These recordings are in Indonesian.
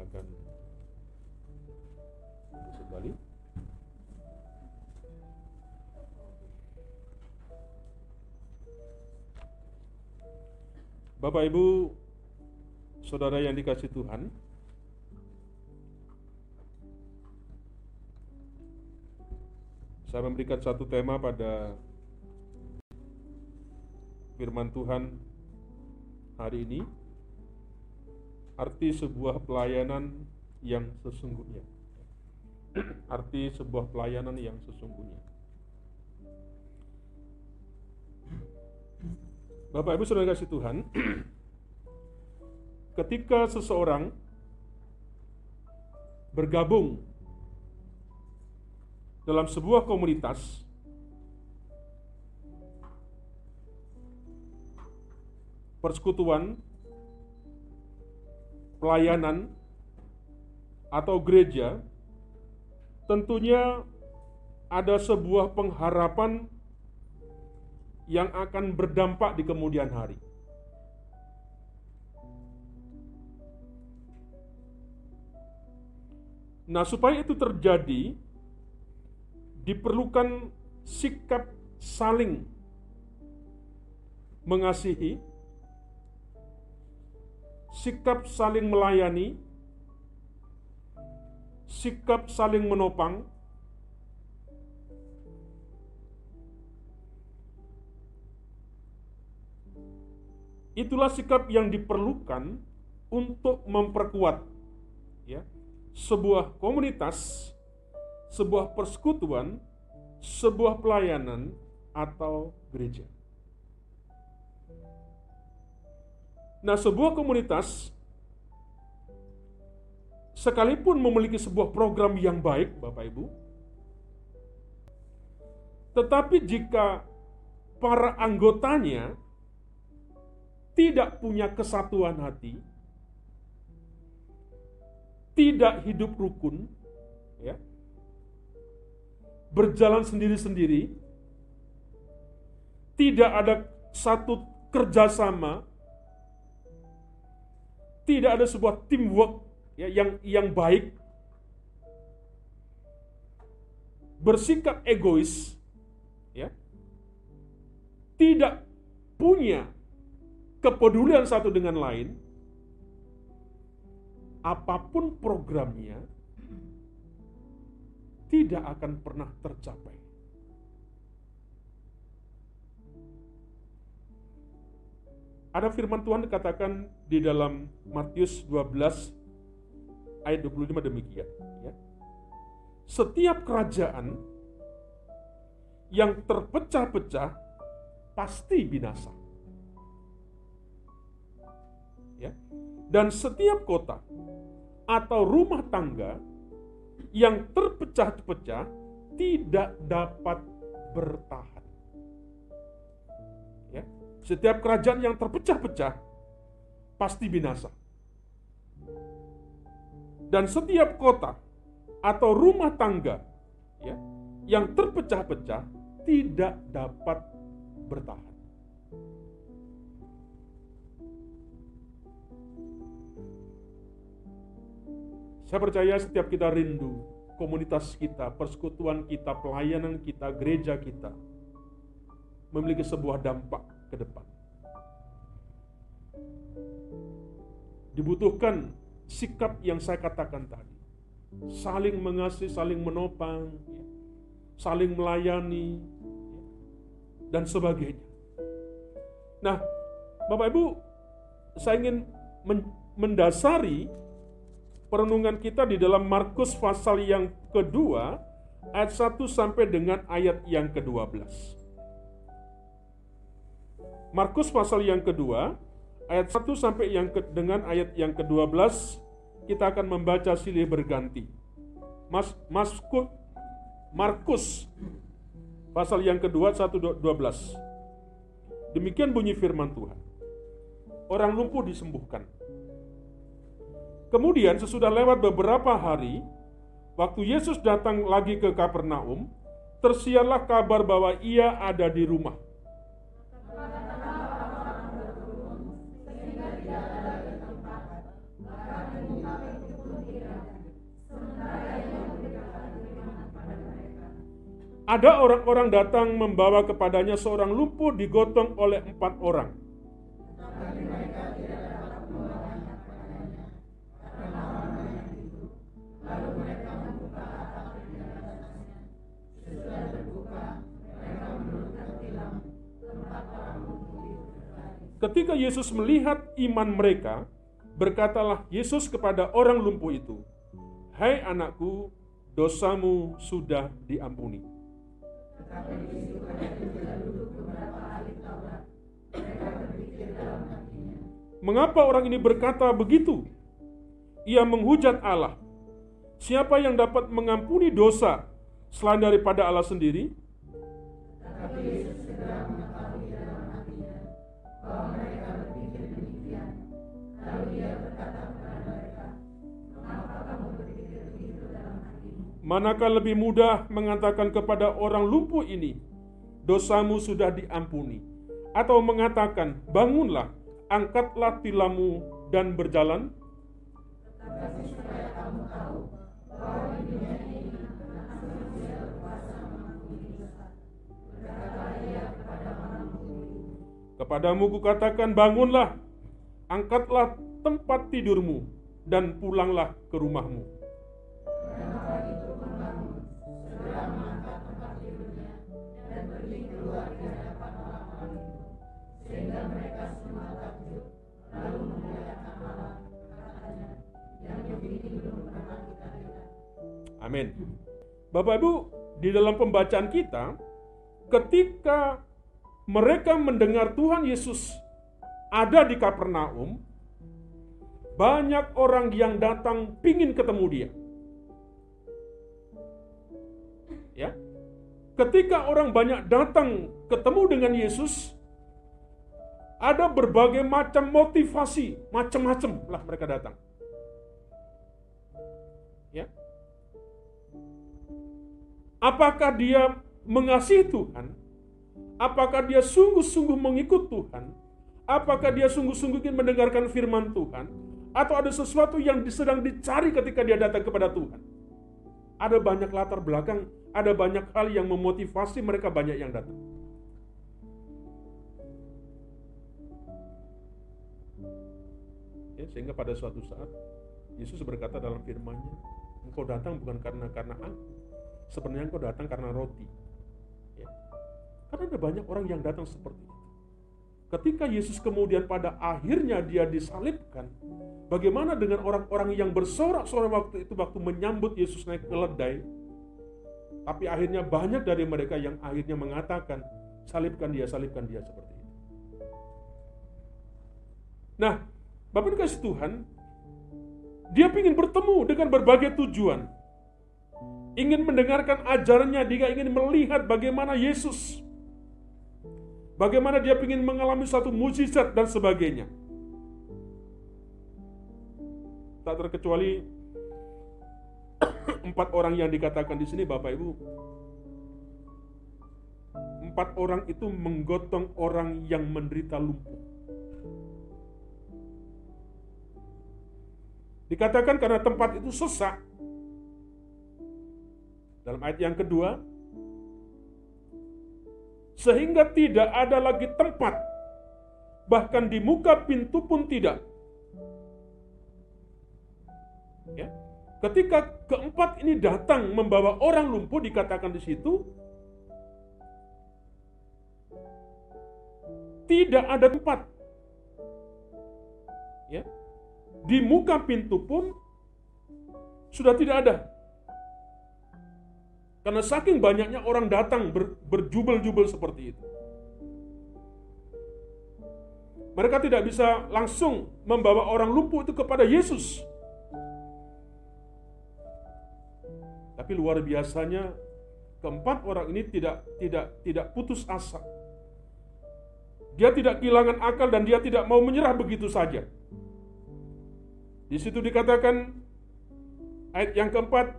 silakan. Masuk. Bapak Ibu, saudara yang dikasih Tuhan, saya memberikan satu tema pada firman Tuhan hari ini arti sebuah pelayanan yang sesungguhnya. Arti sebuah pelayanan yang sesungguhnya. Bapak Ibu Saudara kasih Tuhan ketika seseorang bergabung dalam sebuah komunitas persekutuan pelayanan atau gereja tentunya ada sebuah pengharapan yang akan berdampak di kemudian hari. Nah, supaya itu terjadi, diperlukan sikap saling mengasihi, sikap saling melayani, sikap saling menopang, Itulah sikap yang diperlukan untuk memperkuat ya sebuah komunitas, sebuah persekutuan, sebuah pelayanan atau gereja. Nah, sebuah komunitas sekalipun memiliki sebuah program yang baik, Bapak Ibu, tetapi jika para anggotanya tidak punya kesatuan hati, tidak hidup rukun, ya, berjalan sendiri-sendiri, tidak ada satu kerjasama, tidak ada sebuah teamwork ya, yang yang baik, bersikap egois, ya, tidak punya kepedulian satu dengan lain, apa pun programnya tidak akan pernah tercapai. Ada firman Tuhan dikatakan di dalam Matius 12 ayat 25 demikian. Ya. Setiap kerajaan yang terpecah-pecah pasti binasa. Ya. Dan setiap kota atau rumah tangga yang terpecah-pecah tidak dapat bertahan. Setiap kerajaan yang terpecah-pecah pasti binasa. Dan setiap kota atau rumah tangga ya, yang terpecah-pecah tidak dapat bertahan. Saya percaya setiap kita rindu komunitas kita, persekutuan kita, pelayanan kita, gereja kita memiliki sebuah dampak ke depan. Dibutuhkan sikap yang saya katakan tadi. Saling mengasihi, saling menopang, saling melayani, ya. dan sebagainya. Nah, Bapak Ibu, saya ingin mendasari perenungan kita di dalam Markus pasal yang kedua, ayat 1 sampai dengan ayat yang ke-12. Markus pasal yang kedua, ayat 1 sampai yang ke, dengan ayat yang ke-12, kita akan membaca silih berganti. Mas, Masku, Markus pasal yang kedua 1 12. Demikian bunyi firman Tuhan. Orang lumpuh disembuhkan. Kemudian sesudah lewat beberapa hari, waktu Yesus datang lagi ke Kapernaum, tersiarlah kabar bahwa ia ada di rumah. Ada orang-orang datang membawa kepadanya seorang lumpuh digotong oleh empat orang. Ketika Yesus melihat iman mereka, berkatalah Yesus kepada orang lumpuh itu, "Hai anakku, dosamu sudah diampuni." Mengapa orang ini berkata begitu? Ia menghujat Allah. Siapa yang dapat mengampuni dosa selain daripada Allah sendiri? Manakah lebih mudah mengatakan kepada orang lumpuh ini, dosamu sudah diampuni, atau mengatakan, bangunlah, angkatlah tilammu dan berjalan? Kepadamu kukatakan bangunlah, angkatlah tempat tidurmu, dan pulanglah ke rumahmu. Amin. Bapak Ibu, di dalam pembacaan kita, ketika mereka mendengar Tuhan Yesus ada di Kapernaum, banyak orang yang datang pingin ketemu dia. Ya. Ketika orang banyak datang ketemu dengan Yesus, ada berbagai macam motivasi, macam-macam lah mereka datang. Ya. Apakah dia mengasihi Tuhan? Apakah dia sungguh-sungguh mengikut Tuhan? Apakah dia sungguh-sungguh ingin mendengarkan firman Tuhan? Atau ada sesuatu yang sedang dicari ketika dia datang kepada Tuhan? Ada banyak latar belakang, ada banyak hal yang memotivasi mereka banyak yang datang. Ya, sehingga pada suatu saat Yesus berkata dalam firman-Nya, "Engkau datang bukan karena karena aku, sebenarnya engkau datang karena roti." Ya. Karena ada banyak orang yang datang seperti itu. Ketika Yesus kemudian pada akhirnya dia disalibkan, bagaimana dengan orang-orang yang bersorak-sorak waktu itu waktu menyambut Yesus naik ke ledai? Tapi akhirnya banyak dari mereka yang akhirnya mengatakan, salibkan dia, salibkan dia seperti itu. Nah, Bapak dikasih Tuhan, dia ingin bertemu dengan berbagai tujuan. Ingin mendengarkan ajarannya, dia ingin melihat bagaimana Yesus. Bagaimana dia ingin mengalami satu mujizat dan sebagainya. Tak terkecuali empat orang yang dikatakan di sini Bapak Ibu. Empat orang itu menggotong orang yang menderita lumpuh. Dikatakan karena tempat itu sesak. Dalam ayat yang kedua, sehingga tidak ada lagi tempat, bahkan di muka pintu pun tidak. Ya. Ketika keempat ini datang membawa orang lumpuh dikatakan di situ tidak ada tempat. Ya di muka pintu pun sudah tidak ada. Karena saking banyaknya orang datang ber, berjubel-jubel seperti itu. Mereka tidak bisa langsung membawa orang lumpuh itu kepada Yesus. Tapi luar biasanya keempat orang ini tidak tidak tidak putus asa. Dia tidak kehilangan akal dan dia tidak mau menyerah begitu saja. Di situ dikatakan ayat yang keempat,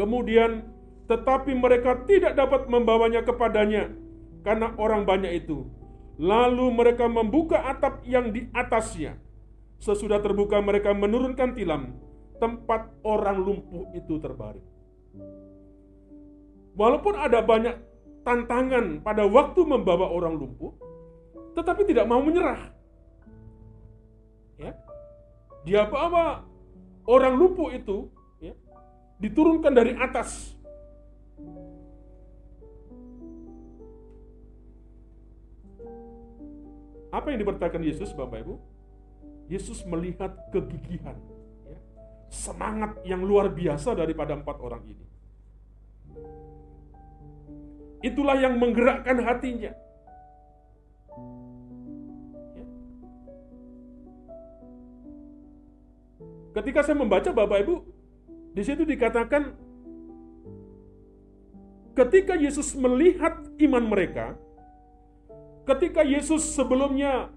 kemudian tetapi mereka tidak dapat membawanya kepadanya karena orang banyak itu. Lalu mereka membuka atap yang di atasnya. Sesudah terbuka mereka menurunkan tilam, tempat orang lumpuh itu terbaring. walaupun ada banyak tantangan pada waktu membawa orang lumpuh, tetapi tidak mau menyerah. Ya. Dia bawa orang lumpuh itu diturunkan dari atas. Apa yang diberitakan Yesus, Bapak Ibu? Yesus melihat kegigihan, ya, semangat yang luar biasa daripada empat orang ini. Itulah yang menggerakkan hatinya. Ya. Ketika saya membaca Bapak Ibu, di situ dikatakan ketika Yesus melihat iman mereka, ketika Yesus sebelumnya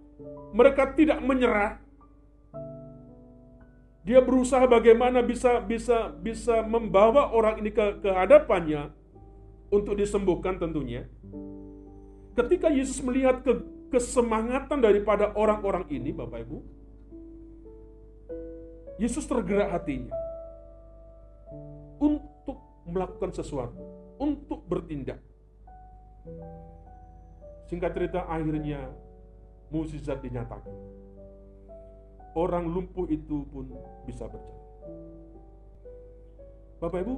mereka tidak menyerah, dia berusaha bagaimana bisa bisa bisa membawa orang ini ke, ke hadapannya untuk disembuhkan tentunya. Ketika Yesus melihat ke, kesemangatan daripada orang-orang ini, Bapak Ibu, Yesus tergerak hatinya melakukan sesuatu, untuk bertindak. Singkat cerita akhirnya mukjizat dinyatakan orang lumpuh itu pun bisa berjalan. Bapak Ibu,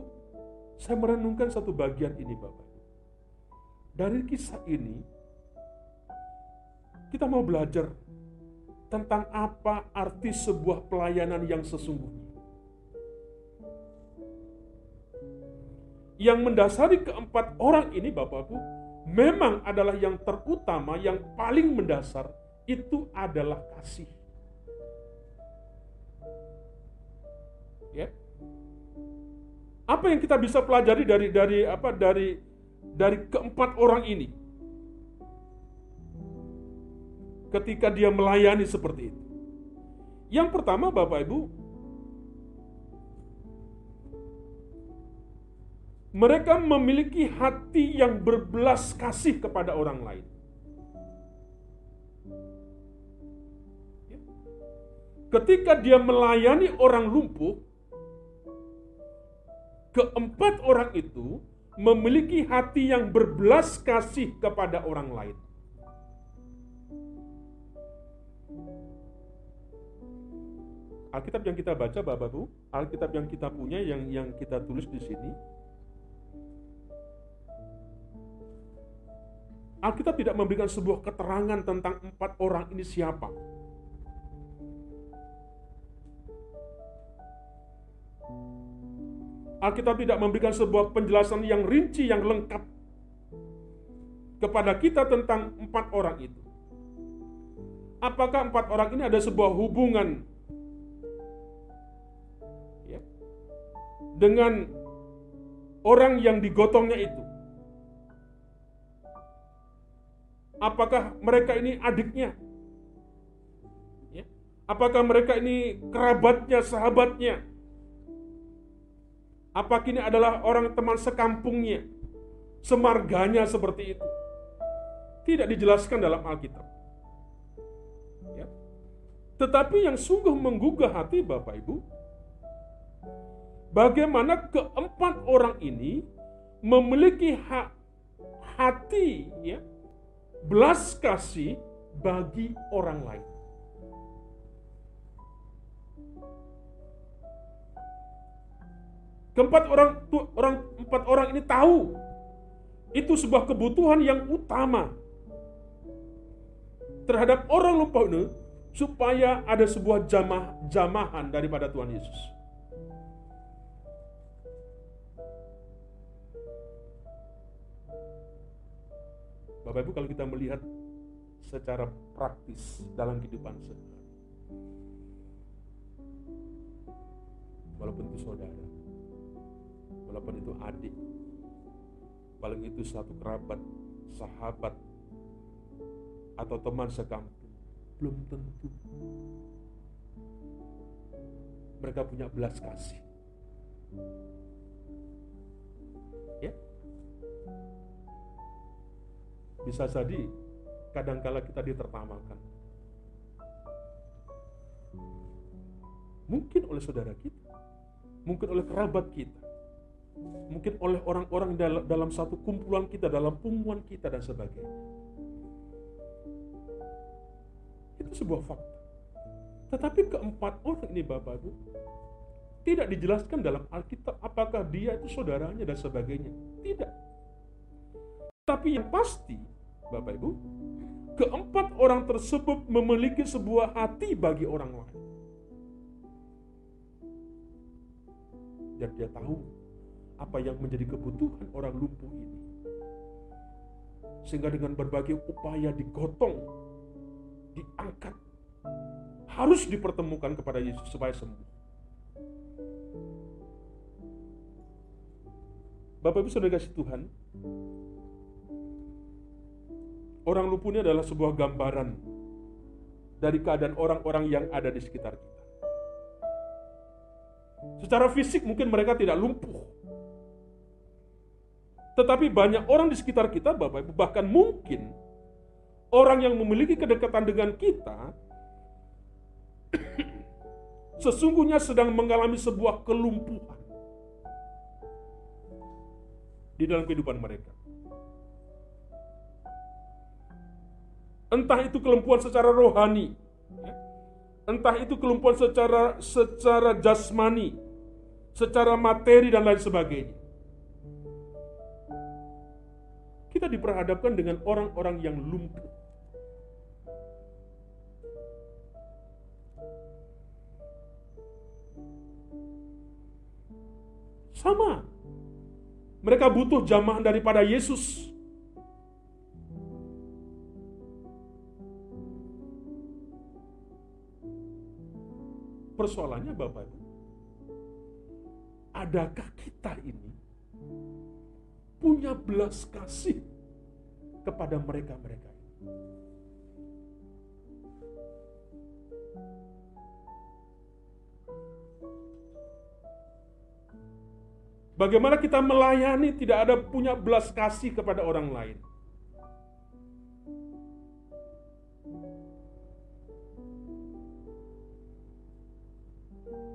saya merenungkan satu bagian ini Bapak Ibu. Dari kisah ini, kita mau belajar tentang apa arti sebuah pelayanan yang sesungguhnya. Yang mendasari keempat orang ini Bapak Ibu, memang adalah yang terutama, yang paling mendasar, itu adalah kasih. Ya. Apa yang kita bisa pelajari dari dari apa dari dari keempat orang ini? Ketika dia melayani seperti itu. Yang pertama Bapak Ibu, mereka memiliki hati yang berbelas kasih kepada orang lain. Ya. Ketika dia melayani orang lumpuh, keempat orang itu memiliki hati yang berbelas kasih kepada orang lain. Alkitab yang kita baca, Bapak Bu, Alkitab yang kita punya, yang yang kita tulis di sini, Alkitab tidak memberikan sebuah keterangan tentang empat orang ini siapa. Alkitab tidak memberikan sebuah penjelasan yang rinci, yang lengkap kepada kita tentang empat orang itu. Apakah empat orang ini ada sebuah hubungan ya, dengan orang yang digotongnya itu? Apakah mereka ini adiknya? Ya. Apakah mereka ini kerabatnya, sahabatnya? Apa kini adalah orang teman sekampungnya? Semarganya seperti itu. Tidak dijelaskan dalam Alkitab. Ya. Tetapi yang sungguh menggugah hati Bapak Ibu, bagaimana keempat orang ini memiliki hak hati ya belas kasih bagi orang lain. Keempat orang orang empat orang ini tahu itu sebuah kebutuhan yang utama terhadap orang lupa ini supaya ada sebuah jamah jamahan daripada Tuhan Yesus. Bapak Ibu kalau kita melihat secara praktis dalam kehidupan sehari walaupun itu saudara walaupun itu adik paling itu satu kerabat sahabat atau teman sekampung belum tentu mereka punya belas kasih bisa jadi kadangkala kita ditertamakan mungkin oleh saudara kita mungkin oleh kerabat kita mungkin oleh orang-orang dalam satu kumpulan kita, dalam punggungan kita dan sebagainya. Itu sebuah fakta. Tetapi keempat orang ini Bapak Ibu tidak dijelaskan dalam Alkitab apakah dia itu saudaranya dan sebagainya. Tidak. Tapi yang pasti Bapak Ibu, keempat orang tersebut memiliki sebuah hati bagi orang lain. Dan dia tahu apa yang menjadi kebutuhan orang lumpuh ini. Sehingga dengan berbagai upaya digotong, diangkat, harus dipertemukan kepada Yesus supaya sembuh. Bapak Ibu Saudara kasih Tuhan, orang lumpuh ini adalah sebuah gambaran dari keadaan orang-orang yang ada di sekitar kita. Secara fisik mungkin mereka tidak lumpuh, tetapi banyak orang di sekitar kita, Bapak Ibu, bahkan mungkin orang yang memiliki kedekatan dengan kita sesungguhnya sedang mengalami sebuah kelumpuhan di dalam kehidupan mereka. Entah itu kelumpuhan secara rohani, entah itu kelumpuhan secara secara jasmani, secara materi dan lain sebagainya. kita diperhadapkan dengan orang-orang yang lumpuh. Sama. Mereka butuh jamaah daripada Yesus. Persoalannya Bapak Ibu, adakah kita ini punya belas kasih kepada mereka-mereka Bagaimana kita melayani tidak ada punya belas kasih kepada orang lain.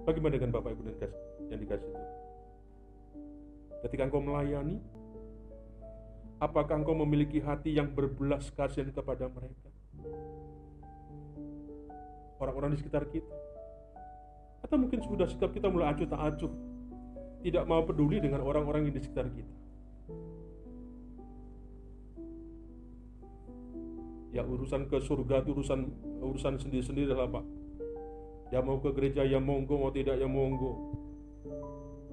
Bagaimana dengan Bapak Ibu dan yang dikasih itu? Ketika engkau melayani, Apakah engkau memiliki hati yang berbelas kasihan kepada mereka? Orang-orang di sekitar kita. Atau mungkin sudah sikap kita mulai acuh tak acuh. Tidak mau peduli dengan orang-orang yang di sekitar kita. Ya urusan ke surga itu urusan urusan sendiri-sendiri lah Pak. Ya mau ke gereja ya monggo, mau tidak ya monggo.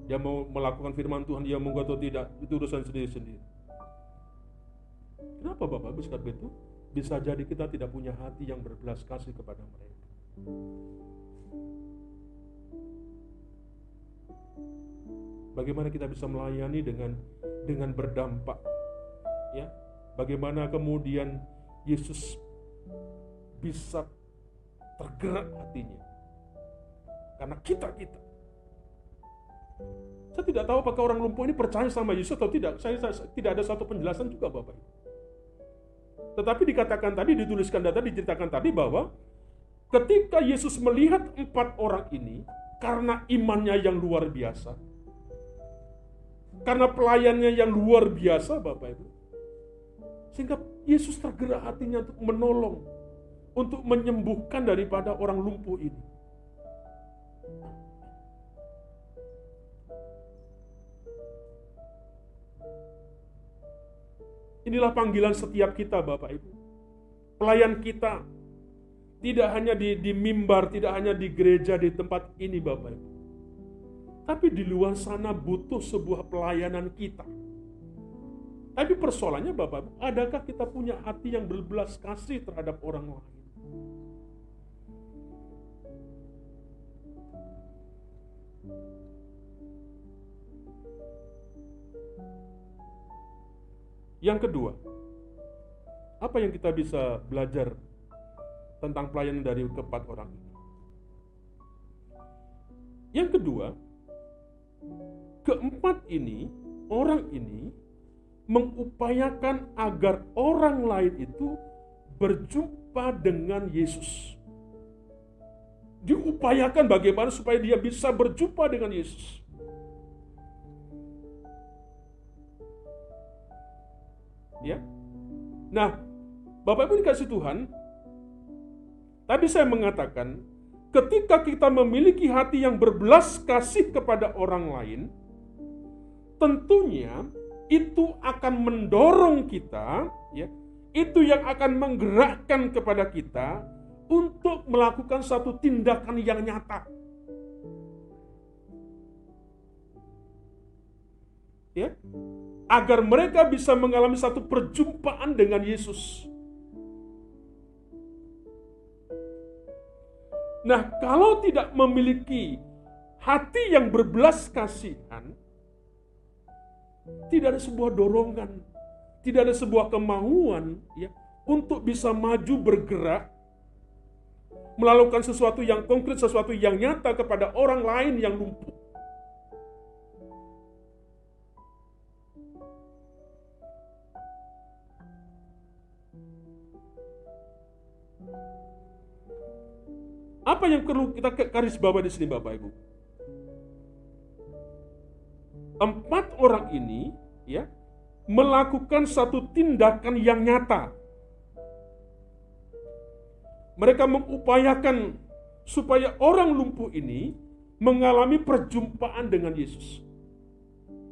Dia mau melakukan firman Tuhan dia monggo atau tidak, itu urusan sendiri-sendiri. Kenapa Bapak bersikap begitu? Bisa jadi kita tidak punya hati yang berbelas kasih kepada mereka. Bagaimana kita bisa melayani dengan dengan berdampak? Ya, bagaimana kemudian Yesus bisa tergerak hatinya? Karena kita kita. Saya tidak tahu apakah orang lumpuh ini percaya sama Yesus atau tidak. Saya, saya tidak ada satu penjelasan juga Bapak Ibu. Tetapi dikatakan tadi, dituliskan data, diceritakan tadi bahwa ketika Yesus melihat empat orang ini, karena imannya yang luar biasa, karena pelayannya yang luar biasa, Bapak Ibu, sehingga Yesus tergerak hatinya untuk menolong, untuk menyembuhkan daripada orang lumpuh ini. Inilah panggilan setiap kita Bapak Ibu. Pelayan kita tidak hanya di, di mimbar, tidak hanya di gereja, di tempat ini Bapak Ibu. Tapi di luar sana butuh sebuah pelayanan kita. Tapi persoalannya Bapak Ibu, adakah kita punya hati yang berbelas kasih terhadap orang lain? Yang kedua, apa yang kita bisa belajar tentang pelayanan dari keempat orang ini? Yang kedua, keempat ini, orang ini mengupayakan agar orang lain itu berjumpa dengan Yesus. Diupayakan bagaimana supaya dia bisa berjumpa dengan Yesus. Ya. Nah, Bapak Ibu dikasih Tuhan, tadi saya mengatakan ketika kita memiliki hati yang berbelas kasih kepada orang lain, tentunya itu akan mendorong kita, ya, itu yang akan menggerakkan kepada kita untuk melakukan satu tindakan yang nyata. Ya, agar mereka bisa mengalami satu perjumpaan dengan Yesus. Nah, kalau tidak memiliki hati yang berbelas kasihan, tidak ada sebuah dorongan, tidak ada sebuah kemauan ya untuk bisa maju bergerak melakukan sesuatu yang konkret, sesuatu yang nyata kepada orang lain yang lumpuh. Apa yang perlu kita garis bawah di sini Bapak Ibu? Empat orang ini ya melakukan satu tindakan yang nyata. Mereka mengupayakan supaya orang lumpuh ini mengalami perjumpaan dengan Yesus.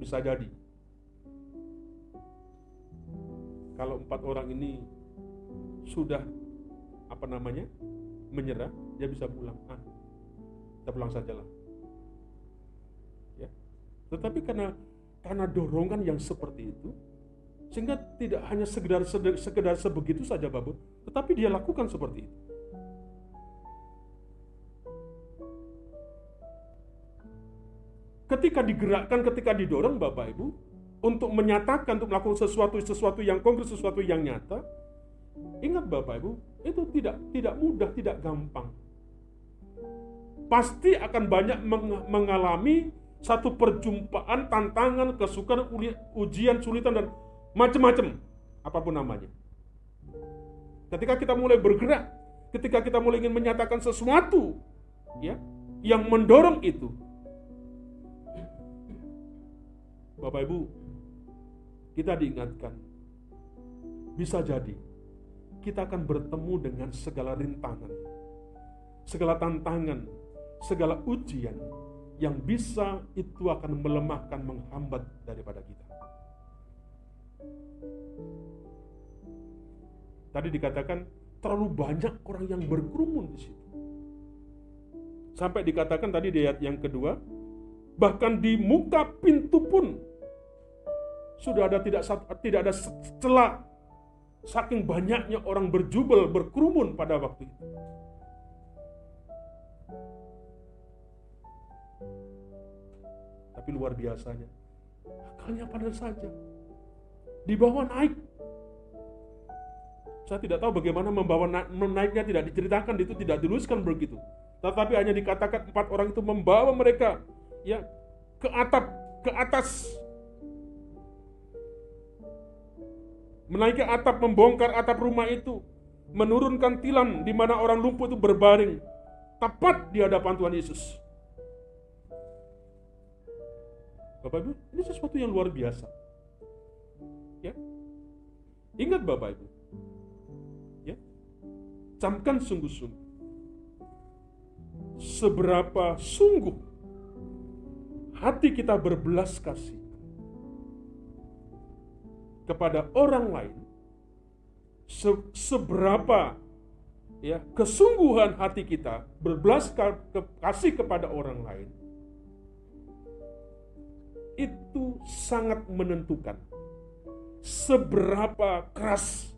Bisa jadi. Kalau empat orang ini sudah apa namanya menyerah, dia bisa pulang. Ah, kita pulang sajalah. Ya. Tetapi karena karena dorongan yang seperti itu, sehingga tidak hanya sekedar sekedar sebegitu saja Bapak, tetapi dia lakukan seperti itu. Ketika digerakkan, ketika didorong Bapak Ibu untuk menyatakan, untuk melakukan sesuatu sesuatu yang konkret, sesuatu yang nyata, ingat Bapak Ibu, itu tidak tidak mudah, tidak gampang. Pasti akan banyak mengalami satu perjumpaan, tantangan, kesukaan, ujian, sulitan dan macam-macam apa pun namanya. Ketika kita mulai bergerak, ketika kita mulai ingin menyatakan sesuatu ya yang mendorong itu. Bapak Ibu, kita diingatkan bisa jadi kita akan bertemu dengan segala rintangan, segala tantangan, segala ujian yang bisa itu akan melemahkan, menghambat daripada kita. Tadi dikatakan terlalu banyak orang yang berkerumun di situ. Sampai dikatakan tadi di ayat yang kedua, bahkan di muka pintu pun sudah ada tidak tidak ada celah Saking banyaknya orang berjubel, berkerumun pada waktu itu. Tapi luar biasanya, akalnya pada saja. Dibawa naik. Saya tidak tahu bagaimana membawa naiknya tidak diceritakan, itu tidak diluluskan begitu. Tetapi hanya dikatakan empat orang itu membawa mereka ya ke atap, ke atas menaiki atap, membongkar atap rumah itu, menurunkan tilam di mana orang lumpuh itu berbaring, tepat di hadapan Tuhan Yesus. Bapak Ibu, ini sesuatu yang luar biasa. Ya. Ingat Bapak Ibu. Ya. Camkan sungguh-sungguh. Seberapa sungguh hati kita berbelas kasih kepada orang lain se seberapa ya kesungguhan hati kita berbelas kasih kepada orang lain itu sangat menentukan seberapa keras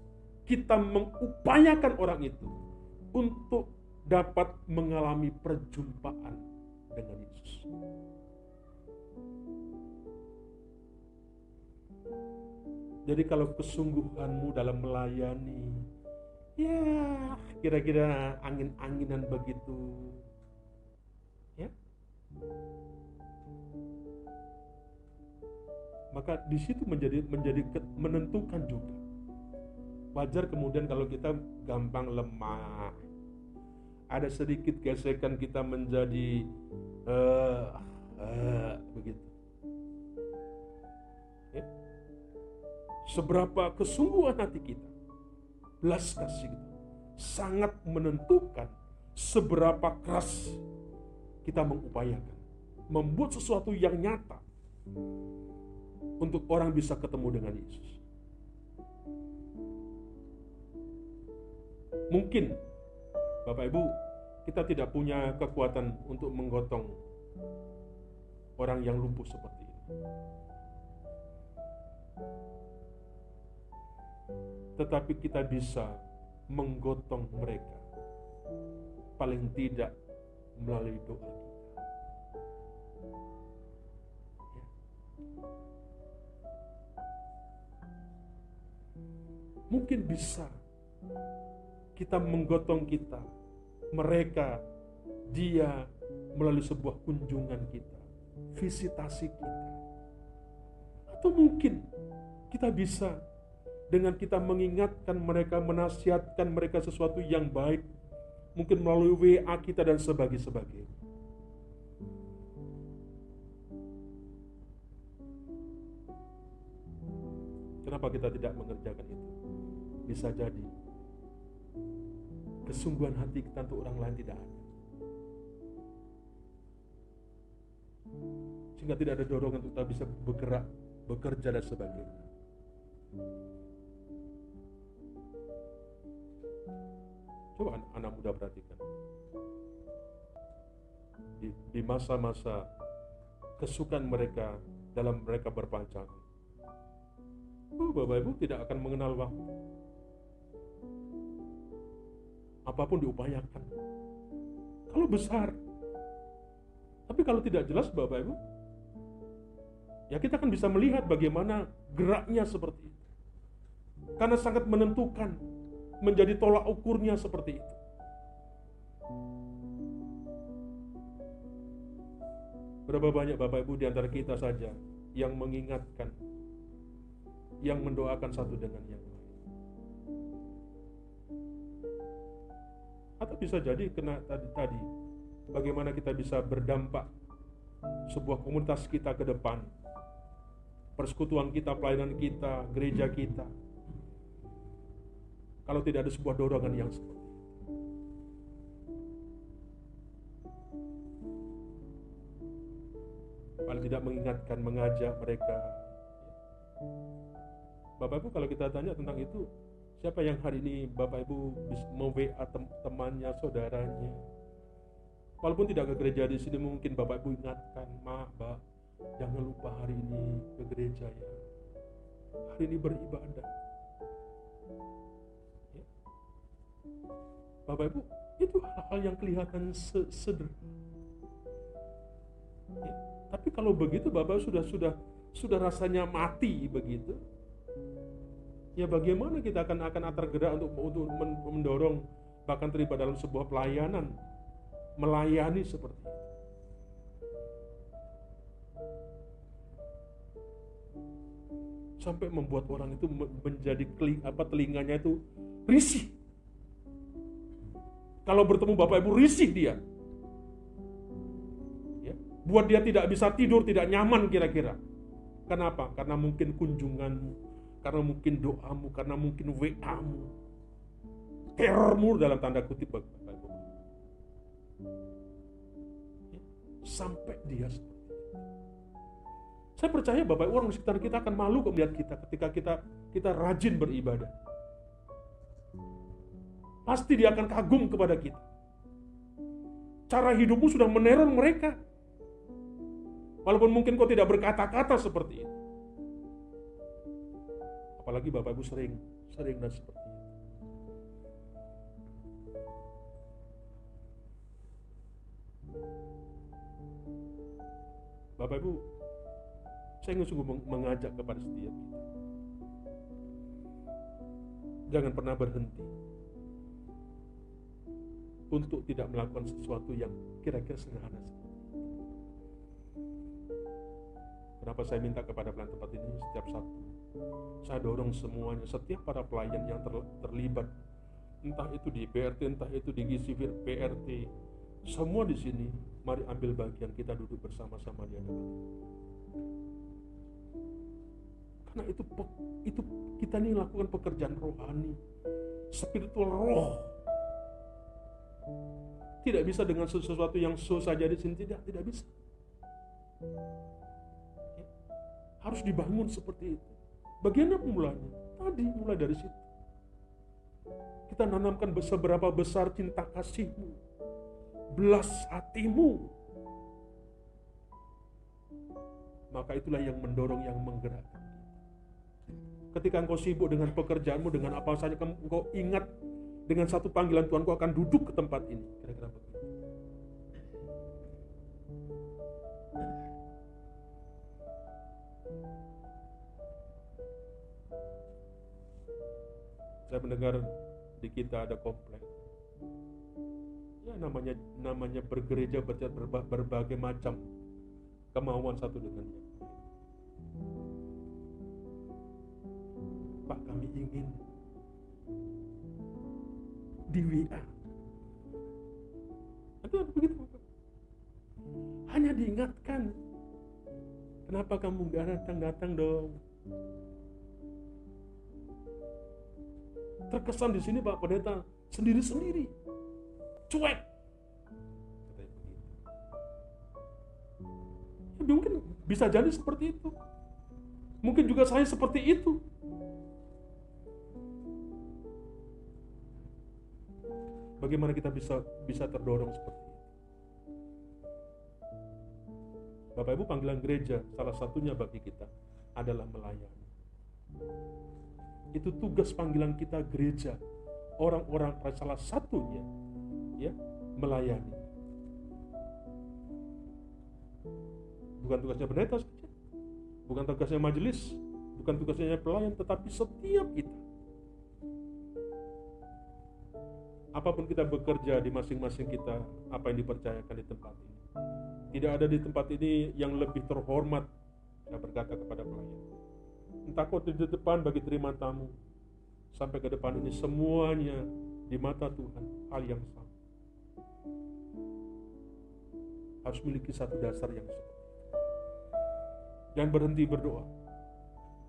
kita mengupayakan orang itu untuk dapat mengalami perjumpaan dengan Yesus. Jadi kalau kesungguhanmu dalam melayani, ya kira-kira angin-anginan begitu, ya. Maka di situ menjadi menjadi menentukan juga. Wajar kemudian kalau kita gampang lemah, ada sedikit gesekan kita menjadi uh, uh, begitu. Seberapa kesungguhan hati kita, belas kasih kita, sangat menentukan seberapa keras kita mengupayakan membuat sesuatu yang nyata untuk orang bisa ketemu dengan Yesus. Mungkin Bapak Ibu kita tidak punya kekuatan untuk menggotong orang yang lumpuh seperti ini. Tetapi kita bisa menggotong mereka paling tidak melalui doa kita. Ya. Mungkin bisa kita menggotong kita, mereka, dia melalui sebuah kunjungan kita, visitasi kita. Atau mungkin kita bisa dengan kita mengingatkan mereka, menasihatkan mereka sesuatu yang baik, mungkin melalui WA kita dan sebagainya. Kenapa kita tidak mengerjakan itu? Bisa jadi kesungguhan hati kita untuk orang lain tidak ada. Sehingga tidak ada dorongan untuk kita bisa bergerak, bekerja dan sebagainya. Coba anak muda perhatikan. Di masa-masa kesukaan mereka dalam mereka berpacaran. Oh, Bapak Ibu tidak akan mengenal waktu. Apa pun diupayakan. Kalau besar. Tapi kalau tidak jelas Bapak Ibu, ya kita akan bisa melihat bagaimana geraknya seperti itu. Karena sangat menentukan menjadi tolak ukurnya seperti itu. Berapa banyak Bapak Ibu di antara kita saja yang mengingatkan, yang mendoakan satu dengan yang bisa jadi kena tadi-tadi, bagaimana kita bisa berdampak sebuah komunitas kita ke depan, persekutuan kita, pelayanan kita, gereja kita, kalau tidak ada sebuah dorongan yang seperti itu. Paling tidak mengingatkan, mengajak mereka. Bapak Ibu kalau kita tanya tentang itu, siapa yang hari ini Bapak Ibu mau WA temannya, saudaranya? Walaupun tidak ke gereja di sini mungkin Bapak Ibu ingatkan, Ma, Mbak, jangan lupa hari ini ke gereja ya. Hari ini beribadah Bapak Ibu, itu hal-hal yang kelihatan sederhana. Ya, tapi kalau begitu Bapak sudah sudah sudah rasanya mati begitu. Ya bagaimana kita akan akan tergerak untuk untuk mendorong bahkan terlibat dalam sebuah pelayanan melayani seperti itu. Sampai membuat orang itu menjadi apa telinganya itu risih kalau bertemu Bapak Ibu risih dia. Ya, buat dia tidak bisa tidur, tidak nyaman kira-kira. Kenapa? Karena mungkin kunjunganmu, karena mungkin doamu, karena mungkin WA-mu. Dalam tanda kutip Bapak Ibu. Sampai dia. Saya percaya Bapak Ibu orang di sekitar kita akan malu melihat kita ketika kita kita rajin beribadah pasti dia akan kagum kepada kita. Cara hidupmu sudah meneror mereka. Walaupun mungkin kau tidak berkata-kata seperti itu. Apalagi Bapak Ibu sering, sering dan seperti itu. Bapak Ibu, saya ingin sungguh mengajak kepada setiap kita. Jangan pernah berhenti untuk tidak melakukan sesuatu yang kira-kira sederhana Kenapa saya minta kepada pelayan tempat ini setiap satu saya dorong semuanya, setiap para pelayan yang ter, terlibat, entah itu di BRT, entah itu di Gisivir, PRT, semua di sini, mari ambil bagian kita duduk bersama-sama di hadapan. Karena itu itu kita ini lakukan pekerjaan rohani, spiritual roh. Tidak bisa dengan sesuatu yang so saja di sini tidak, tidak bisa. Ya. Harus dibangun seperti itu. Bagaimana mulanya? Tadi mulai dari situ. Kita nanamkan seberapa besar cinta kasihmu, belas hatimu. Maka itulah yang mendorong, yang menggerakkan. Ketika engkau sibuk dengan pekerjaanmu, dengan apa saja, engkau ingat dengan satu panggilan Tuhan, engkau akan duduk ke tempat ini. Kira-kira begitu. Saya mendengar di kita ada komplek. Ya namanya namanya bergereja berbagai macam kemauan satu dengan yang Pak kami ingin di WA. Itu begitu Hanya diingatkan. Kenapa kamu gak datang-datang dong? Terkesan di sini Pak Pendeta sendiri-sendiri. Cuek. Ya, mungkin bisa jadi seperti itu. Mungkin juga saya seperti itu. Bagaimana kita bisa bisa terdorong seperti itu? Bapak Ibu panggilan gereja salah satunya bagi kita adalah melayani. Itu tugas panggilan kita gereja. Orang-orang salah satunya ya melayani. Bukan tugasnya pendeta saja. Bukan tugasnya majelis, bukan tugasnya pelayan, tetapi setiap kita. Apa pun kita bekerja di masing-masing kita, apa yang dipercayakan di tempat ini. Tidak ada di tempat ini yang lebih terhormat, saya berkata kepada pelayan entah di depan bagi terima tamu. Sampai ke depan ini semuanya di mata Tuhan hal yang sama. Harus memiliki satu dasar yang sama jangan berhenti berdoa.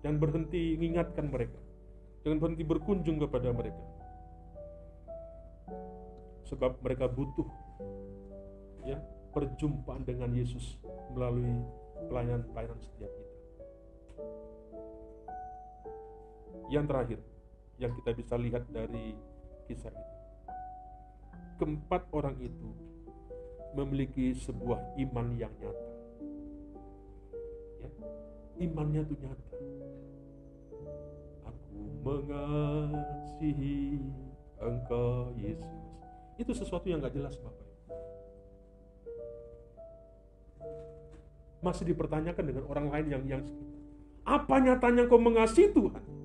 Jangan berhenti mengingatkan mereka. Jangan berhenti berkunjung kepada mereka. Sebab mereka butuh ya perjumpaan dengan Yesus melalui pelayanan-pelayanan setiap Yang terakhir, yang kita bisa lihat dari kisah ini. Keempat orang itu memiliki sebuah iman yang nyata. Ya, imannya itu nyata. Aku mengasihi Engkau Yesus. Itu sesuatu yang gak jelas Bapak. Masih dipertanyakan dengan orang lain yang yang. Apa nyatanya kau mengasihi Tuhan?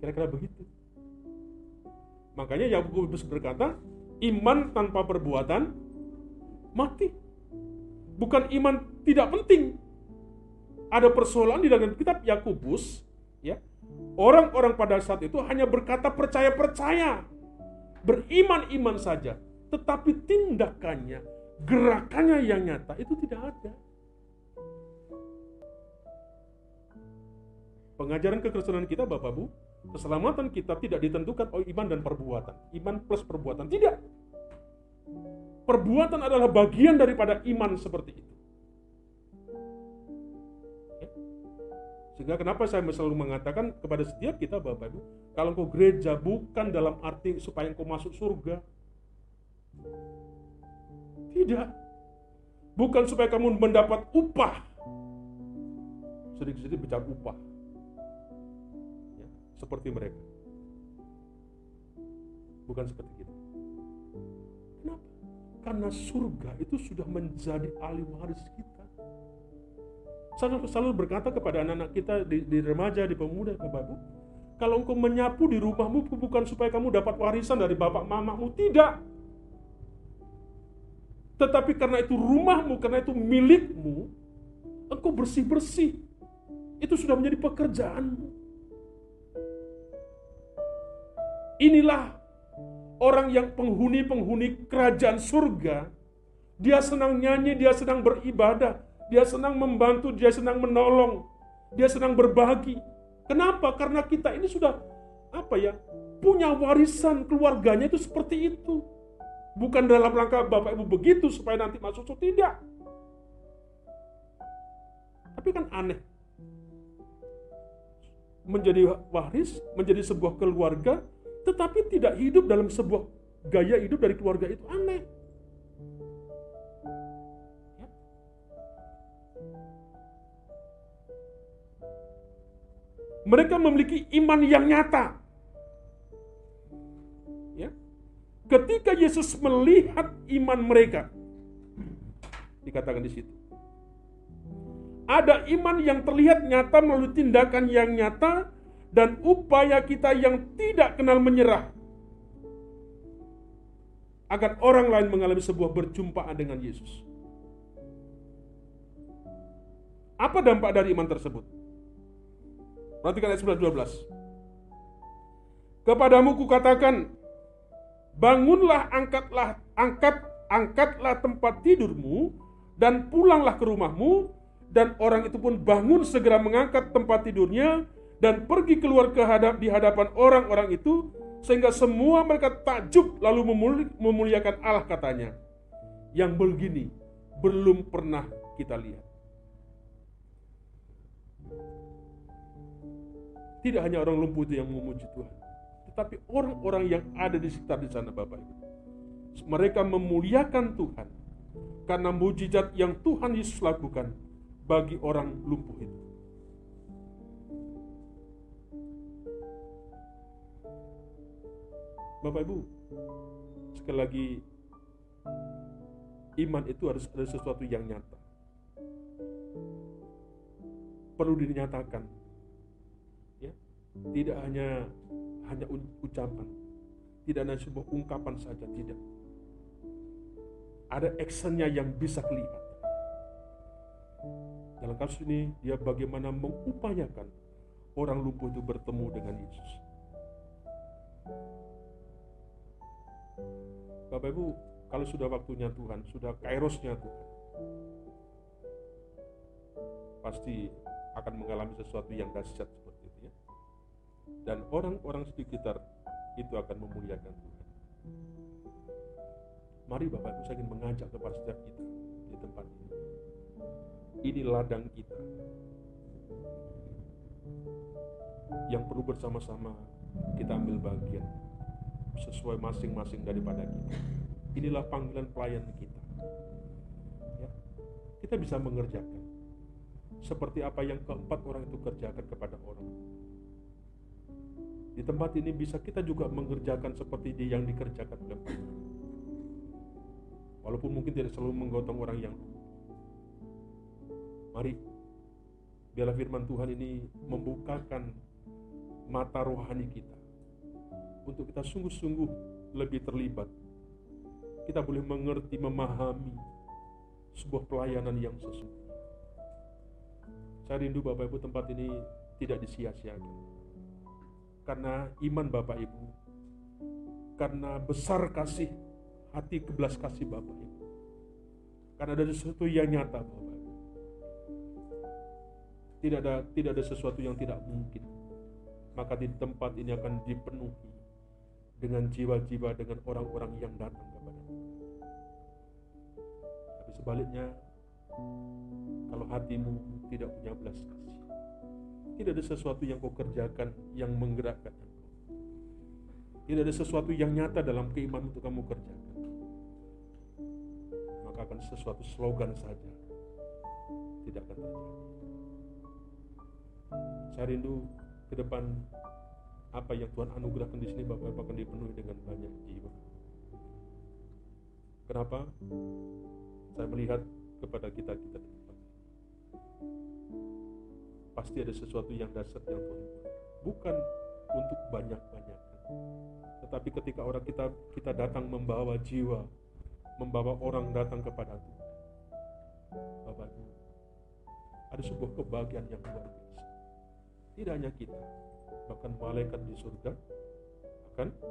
Kira-kira begitu. Makanya Yakobus berkata, iman tanpa perbuatan mati. Bukan iman tidak penting. Ada persoalan di dalam kitab Yakobus, ya. Orang-orang pada saat itu hanya berkata percaya-percaya, beriman-iman saja, tetapi tindakannya, gerakannya yang nyata itu tidak ada. Pengajaran kekristenan kita Bapak Bu, Keselamatan kita tidak ditentukan oleh iman dan perbuatan. Iman plus perbuatan. Tidak. Perbuatan adalah bagian daripada iman seperti itu. Ya. Sehingga kenapa saya selalu mengatakan kepada setiap kita Bapak Ibu, kalau engkau gereja bukan dalam arti supaya engkau masuk surga. Tidak. Bukan supaya kamu mendapat upah. Sedikit-sedikit bicara upah seperti mereka. Bukan seperti kita. Kenapa? Karena surga itu sudah menjadi ahli waris kita. Saya selalu berkata kepada anak-anak kita di, di remaja, di pemuda, Bapak Ibu, kalau engkau menyapu di rumahmu bukan supaya kamu dapat warisan dari bapak mamamu, tidak. Tetapi karena itu rumahmu, karena itu milikmu, engkau bersih-bersih. Itu sudah menjadi pekerjaanmu. Inilah orang yang penghuni-penghuni kerajaan surga. Dia senang nyanyi, dia senang beribadah, dia senang membantu, dia senang menolong. Dia senang berbagi. Kenapa? Karena kita ini sudah apa ya? Punya warisan keluarganya itu seperti itu. Bukan dalam rangka Bapak Ibu begitu supaya nanti masuk surga tidak. Tapi kan aneh. Menjadi waris, menjadi sebuah keluarga, tetapi tidak hidup dalam sebuah gaya hidup dari keluarga itu aneh. Mereka memiliki iman yang nyata. Ya. Ketika Yesus melihat iman mereka, dikatakan di situ. Ada iman yang terlihat nyata melalui tindakan yang nyata dan upaya kita yang tidak kenal menyerah agar orang lain mengalami sebuah berjumpaan dengan Yesus. Apa dampak dari iman tersebut? Perhatikan ayat 11 12. Kepadamu kukatakan, bangunlah, angkatlah, angkat, angkatlah tempat tidurmu dan pulanglah ke rumahmu dan orang itu pun bangun segera mengangkat tempat tidurnya dan pergi keluar ke hadap di hadapan orang-orang itu sehingga semua mereka takjub lalu memuliakan Allah katanya. Yang begini belum pernah kita lihat. Tidak hanya orang lumpuh itu yang memuji Tuhan, tetapi orang-orang yang ada di sekitar di sana Bapak Ibu. Mereka memuliakan Tuhan karena mujizat yang Tuhan Yesus lakukan bagi orang lumpuh itu. Bapak Ibu, sekali lagi iman itu harus ada sesuatu yang nyata. Perlu dinyatakan. Ya. Tidak hanya hanya ucapan. Tidak hanya sebuah ungkapan saja, tidak. Ada actionnya yang bisa kelihatan. Dalam kasus ini, dia bagaimana mengupayakan orang lumpuh itu bertemu dengan Yesus. Bapak Ibu, kalau sudah waktunya Tuhan, sudah kairosnya Tuhan, pasti akan mengalami sesuatu yang dahsyat seperti itu ya. Dan orang-orang sekitar itu akan memuliakan Tuhan. Mari Bapak Ibu, saya ingin mengajak kepada setiap kita di tempat ini. Ini ladang kita yang perlu bersama-sama kita ambil bagian sesuai masing-masing daripada kita. Inilah panggilan pelayan kita. Ya. Kita bisa mengerjakan seperti apa yang keempat orang itu kerjakan kepada orang. Di tempat ini bisa kita juga mengerjakan seperti yang dikerjakan oleh Paulus. Walaupun mungkin tidak selalu menggotong orang yang Mari, biarlah firman Tuhan ini membukakan mata rohani kita untuk kita sungguh-sungguh lebih terlibat. Kita boleh mengerti, memahami sebuah pelayanan yang sesungguhnya. Saya rindu Bapak Ibu tempat ini tidak disia-siakan. Karena iman Bapak Ibu, karena besar kasih hati kebelas kasih Bapak Ibu. Karena ada sesuatu yang nyata Bapak Ibu. Tidak ada tidak ada sesuatu yang tidak mungkin. Maka di tempat ini akan dipenuhi dengan jiwa-jiwa dengan orang-orang yang datang kepada Tapi sebaliknya, kalau hatimu tidak punya belas kasih, tidak ada sesuatu yang kau kerjakan yang menggerakkan engkau. Tidak ada sesuatu yang nyata dalam keiman untuk kamu kerjakan. Maka akan sesuatu slogan saja tidak akan terjadi. Saya rindu ke depan apa yang Tuhan anugerahkan di sini Bapak akan dipenuhi dengan banyak jiwa. Kenapa? Saya melihat kepada kita kita di depan. Pasti ada sesuatu yang dasar yang Tuhan bukan untuk banyak-banyakan. Tetapi ketika orang kita kita datang membawa jiwa, membawa orang datang kepada Tuhan. Bapak Ibu, ada sebuah kebahagiaan yang luar biasa. Tidak hanya kita, bahkan malaikat di surga. Akan